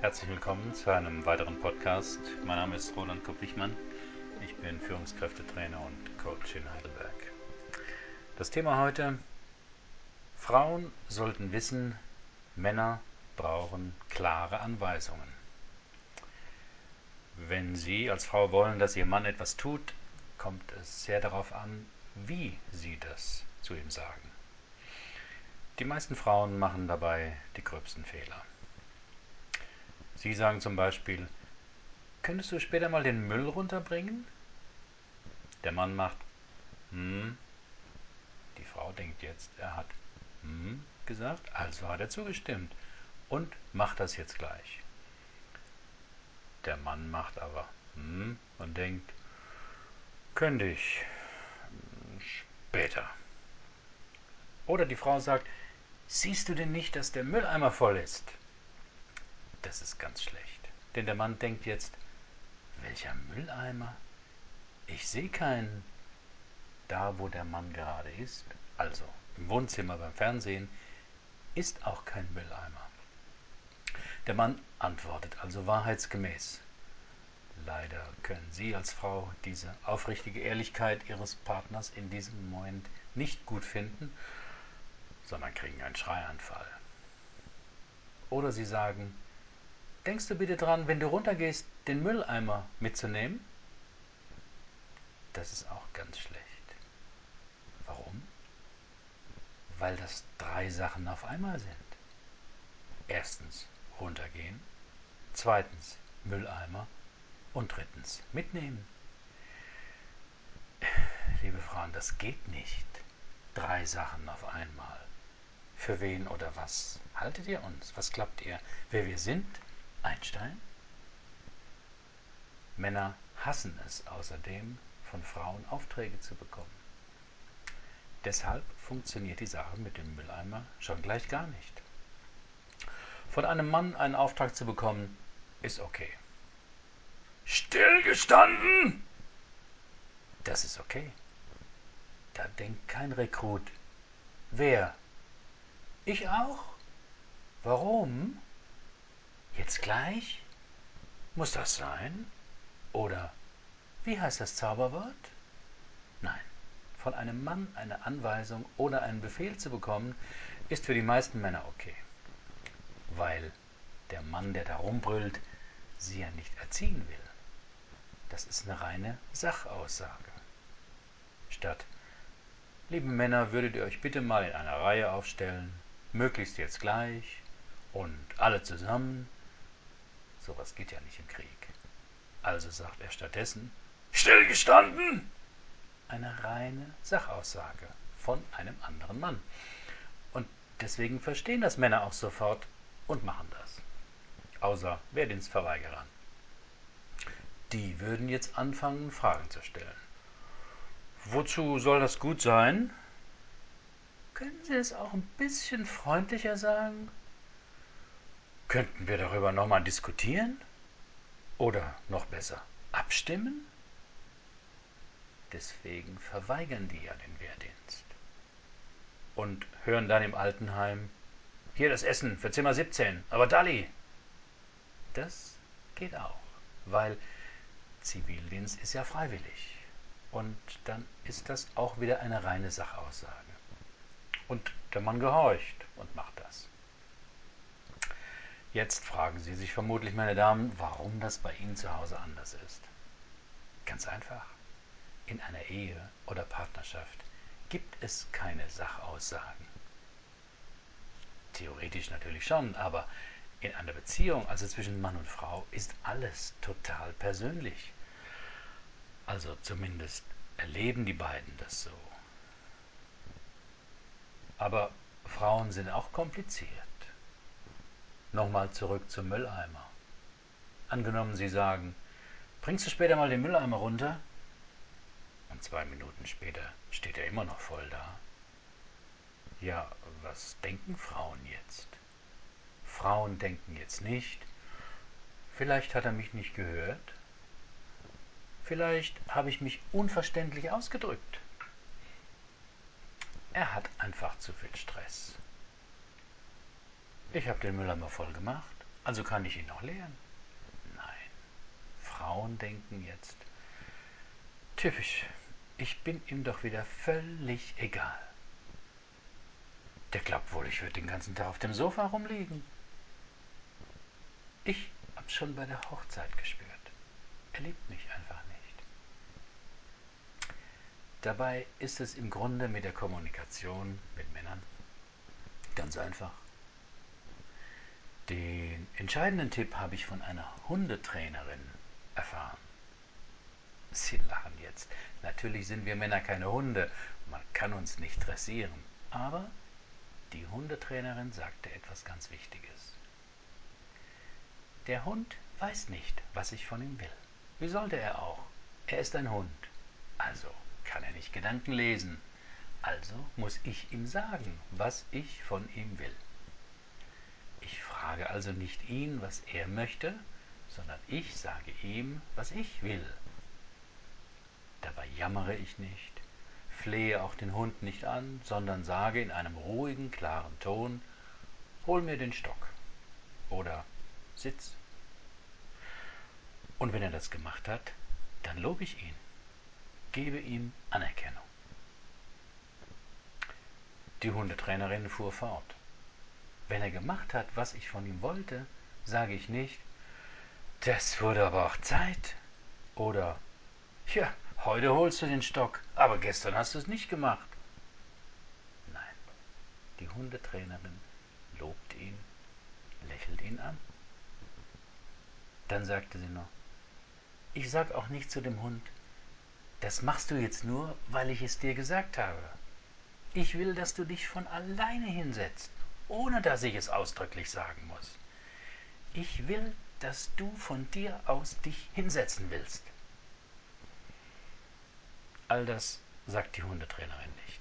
Herzlich willkommen zu einem weiteren Podcast. Mein Name ist Roland Kopp-Wichmann. Ich bin Führungskräftetrainer und Coach in Heidelberg. Das Thema heute: Frauen sollten wissen, Männer brauchen klare Anweisungen. Wenn Sie als Frau wollen, dass Ihr Mann etwas tut, kommt es sehr darauf an, wie Sie das zu ihm sagen. Die meisten Frauen machen dabei die gröbsten Fehler. Sie sagen zum Beispiel, könntest du später mal den Müll runterbringen? Der Mann macht, hm. Die Frau denkt jetzt, er hat hm gesagt, also hat er zugestimmt und macht das jetzt gleich. Der Mann macht aber hm und denkt, könnte ich später. Oder die Frau sagt, siehst du denn nicht, dass der Mülleimer voll ist? Das ist ganz schlecht. Denn der Mann denkt jetzt, welcher Mülleimer? Ich sehe keinen. Da, wo der Mann gerade ist, also im Wohnzimmer beim Fernsehen, ist auch kein Mülleimer. Der Mann antwortet also wahrheitsgemäß. Leider können Sie als Frau diese aufrichtige Ehrlichkeit Ihres Partners in diesem Moment nicht gut finden, sondern kriegen einen Schreianfall. Oder Sie sagen, Denkst du bitte dran, wenn du runtergehst, den Mülleimer mitzunehmen? Das ist auch ganz schlecht. Warum? Weil das drei Sachen auf einmal sind. Erstens runtergehen, zweitens Mülleimer und drittens mitnehmen. Liebe Frauen, das geht nicht. Drei Sachen auf einmal. Für wen oder was haltet ihr uns? Was glaubt ihr, wer wir sind? Einstein? Männer hassen es außerdem, von Frauen Aufträge zu bekommen. Deshalb funktioniert die Sache mit dem Mülleimer schon gleich gar nicht. Von einem Mann einen Auftrag zu bekommen, ist okay. Stillgestanden! Das ist okay. Da denkt kein Rekrut. Wer? Ich auch? Warum? Jetzt gleich? Muss das sein? Oder wie heißt das Zauberwort? Nein, von einem Mann eine Anweisung oder einen Befehl zu bekommen, ist für die meisten Männer okay. Weil der Mann, der da rumbrüllt, sie ja nicht erziehen will. Das ist eine reine Sachaussage. Statt, liebe Männer, würdet ihr euch bitte mal in einer Reihe aufstellen, möglichst jetzt gleich und alle zusammen, Sowas geht ja nicht im Krieg. Also sagt er stattdessen, stillgestanden! Eine reine Sachaussage von einem anderen Mann. Und deswegen verstehen das Männer auch sofort und machen das. Außer Wehrdienstverweigerern. Die würden jetzt anfangen, Fragen zu stellen. Wozu soll das gut sein? Können Sie es auch ein bisschen freundlicher sagen? Könnten wir darüber nochmal diskutieren? Oder noch besser, abstimmen? Deswegen verweigern die ja den Wehrdienst. Und hören dann im Altenheim, hier das Essen für Zimmer 17, aber Dalli. Das geht auch, weil Zivildienst ist ja freiwillig. Und dann ist das auch wieder eine reine Sachaussage. Und der Mann gehorcht und macht das. Jetzt fragen Sie sich vermutlich, meine Damen, warum das bei Ihnen zu Hause anders ist. Ganz einfach. In einer Ehe oder Partnerschaft gibt es keine Sachaussagen. Theoretisch natürlich schon, aber in einer Beziehung, also zwischen Mann und Frau, ist alles total persönlich. Also zumindest erleben die beiden das so. Aber Frauen sind auch kompliziert. Nochmal zurück zum Mülleimer. Angenommen, Sie sagen, bringst du später mal den Mülleimer runter? Und zwei Minuten später steht er immer noch voll da. Ja, was denken Frauen jetzt? Frauen denken jetzt nicht, vielleicht hat er mich nicht gehört, vielleicht habe ich mich unverständlich ausgedrückt. Er hat einfach zu viel Stress. Ich habe den Mülleimer voll gemacht, Also kann ich ihn noch lehren? Nein. Frauen denken jetzt. Typisch. Ich bin ihm doch wieder völlig egal. Der glaubt wohl, ich würde den ganzen Tag auf dem Sofa rumliegen. Ich hab's schon bei der Hochzeit gespürt. Er liebt mich einfach nicht. Dabei ist es im Grunde mit der Kommunikation mit Männern ganz einfach. Den entscheidenden Tipp habe ich von einer Hundetrainerin erfahren. Sie lachen jetzt. Natürlich sind wir Männer keine Hunde. Man kann uns nicht dressieren. Aber die Hundetrainerin sagte etwas ganz Wichtiges. Der Hund weiß nicht, was ich von ihm will. Wie sollte er auch? Er ist ein Hund. Also kann er nicht Gedanken lesen. Also muss ich ihm sagen, was ich von ihm will. Ich frage also nicht ihn, was er möchte, sondern ich sage ihm, was ich will. Dabei jammere ich nicht, flehe auch den Hund nicht an, sondern sage in einem ruhigen, klaren Ton, hol mir den Stock oder sitz. Und wenn er das gemacht hat, dann lobe ich ihn, gebe ihm Anerkennung. Die Hundetrainerin fuhr fort. Wenn er gemacht hat, was ich von ihm wollte, sage ich nicht, das wurde aber auch Zeit. Oder, ja, heute holst du den Stock, aber gestern hast du es nicht gemacht. Nein, die Hundetrainerin lobt ihn, lächelt ihn an. Dann sagte sie noch, ich sag auch nicht zu dem Hund, das machst du jetzt nur, weil ich es dir gesagt habe. Ich will, dass du dich von alleine hinsetzt ohne dass ich es ausdrücklich sagen muss. Ich will, dass du von dir aus dich hinsetzen willst. All das sagt die Hundetrainerin nicht.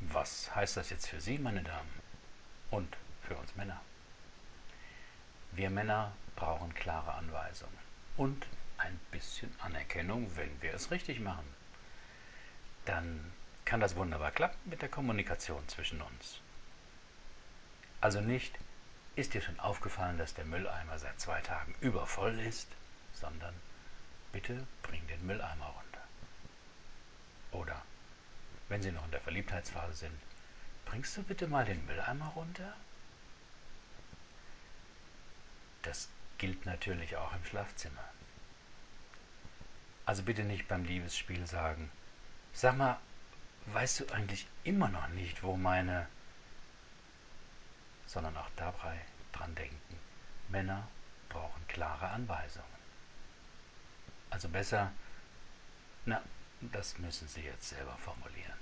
Was heißt das jetzt für Sie, meine Damen? Und für uns Männer? Wir Männer brauchen klare Anweisungen und ein bisschen Anerkennung, wenn wir es richtig machen. Dann kann das wunderbar klappen mit der Kommunikation zwischen uns. Also nicht, ist dir schon aufgefallen, dass der Mülleimer seit zwei Tagen übervoll ist, sondern bitte bring den Mülleimer runter. Oder, wenn Sie noch in der Verliebtheitsphase sind, bringst du bitte mal den Mülleimer runter? Das gilt natürlich auch im Schlafzimmer. Also bitte nicht beim Liebesspiel sagen, sag mal, weißt du eigentlich immer noch nicht, wo meine... sondern auch dabei dran denken, Männer brauchen klare Anweisungen. Also besser, na, das müssen Sie jetzt selber formulieren.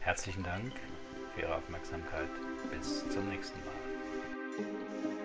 Herzlichen Dank für Ihre Aufmerksamkeit. Bis zum nächsten Mal.